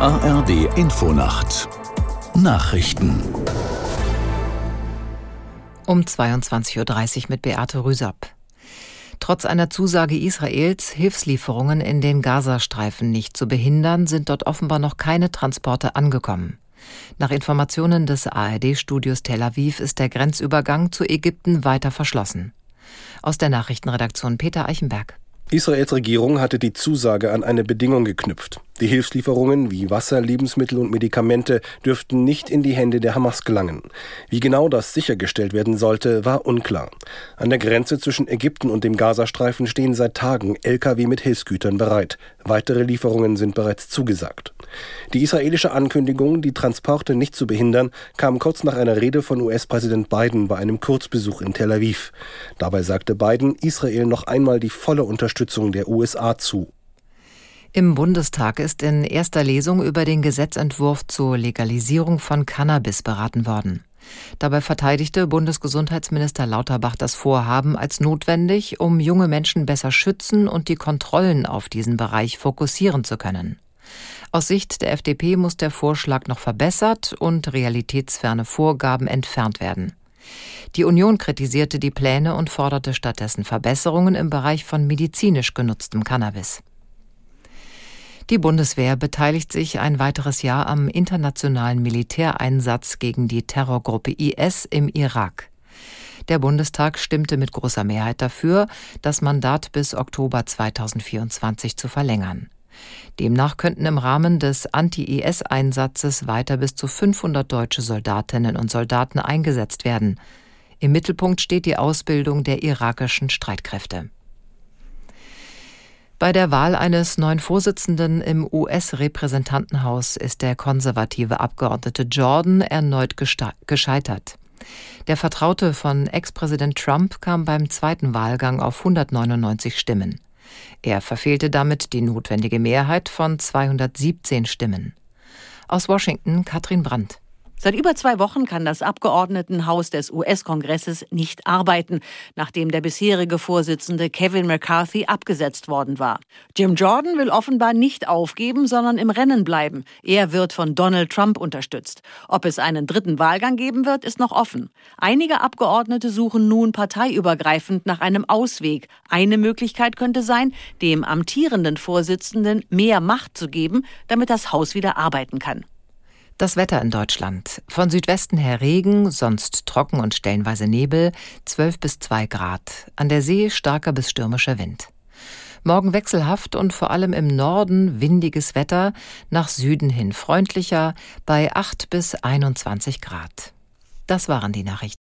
ARD Infonacht Nachrichten um 22.30 Uhr mit Beate Rüsapp. Trotz einer Zusage Israels, Hilfslieferungen in den Gazastreifen nicht zu behindern, sind dort offenbar noch keine Transporte angekommen. Nach Informationen des ARD-Studios Tel Aviv ist der Grenzübergang zu Ägypten weiter verschlossen. Aus der Nachrichtenredaktion Peter Eichenberg. Israels Regierung hatte die Zusage an eine Bedingung geknüpft. Die Hilfslieferungen wie Wasser, Lebensmittel und Medikamente dürften nicht in die Hände der Hamas gelangen. Wie genau das sichergestellt werden sollte, war unklar. An der Grenze zwischen Ägypten und dem Gazastreifen stehen seit Tagen Lkw mit Hilfsgütern bereit. Weitere Lieferungen sind bereits zugesagt. Die israelische Ankündigung, die Transporte nicht zu behindern, kam kurz nach einer Rede von US-Präsident Biden bei einem Kurzbesuch in Tel Aviv. Dabei sagte Biden Israel noch einmal die volle Unterstützung der USA zu. Im Bundestag ist in erster Lesung über den Gesetzentwurf zur Legalisierung von Cannabis beraten worden. Dabei verteidigte Bundesgesundheitsminister Lauterbach das Vorhaben als notwendig, um junge Menschen besser schützen und die Kontrollen auf diesen Bereich fokussieren zu können. Aus Sicht der FDP muss der Vorschlag noch verbessert und realitätsferne Vorgaben entfernt werden. Die Union kritisierte die Pläne und forderte stattdessen Verbesserungen im Bereich von medizinisch genutztem Cannabis. Die Bundeswehr beteiligt sich ein weiteres Jahr am internationalen Militäreinsatz gegen die Terrorgruppe IS im Irak. Der Bundestag stimmte mit großer Mehrheit dafür, das Mandat bis Oktober 2024 zu verlängern. Demnach könnten im Rahmen des Anti-IS-Einsatzes weiter bis zu 500 deutsche Soldatinnen und Soldaten eingesetzt werden. Im Mittelpunkt steht die Ausbildung der irakischen Streitkräfte. Bei der Wahl eines neuen Vorsitzenden im US-Repräsentantenhaus ist der konservative Abgeordnete Jordan erneut gescheitert. Der Vertraute von Ex-Präsident Trump kam beim zweiten Wahlgang auf 199 Stimmen. Er verfehlte damit die notwendige Mehrheit von 217 Stimmen. Aus Washington Katrin Brandt. Seit über zwei Wochen kann das Abgeordnetenhaus des US-Kongresses nicht arbeiten, nachdem der bisherige Vorsitzende Kevin McCarthy abgesetzt worden war. Jim Jordan will offenbar nicht aufgeben, sondern im Rennen bleiben. Er wird von Donald Trump unterstützt. Ob es einen dritten Wahlgang geben wird, ist noch offen. Einige Abgeordnete suchen nun parteiübergreifend nach einem Ausweg. Eine Möglichkeit könnte sein, dem amtierenden Vorsitzenden mehr Macht zu geben, damit das Haus wieder arbeiten kann. Das Wetter in Deutschland. Von Südwesten her Regen, sonst trocken und stellenweise Nebel, 12 bis 2 Grad. An der See starker bis stürmischer Wind. Morgen wechselhaft und vor allem im Norden windiges Wetter, nach Süden hin freundlicher bei 8 bis 21 Grad. Das waren die Nachrichten.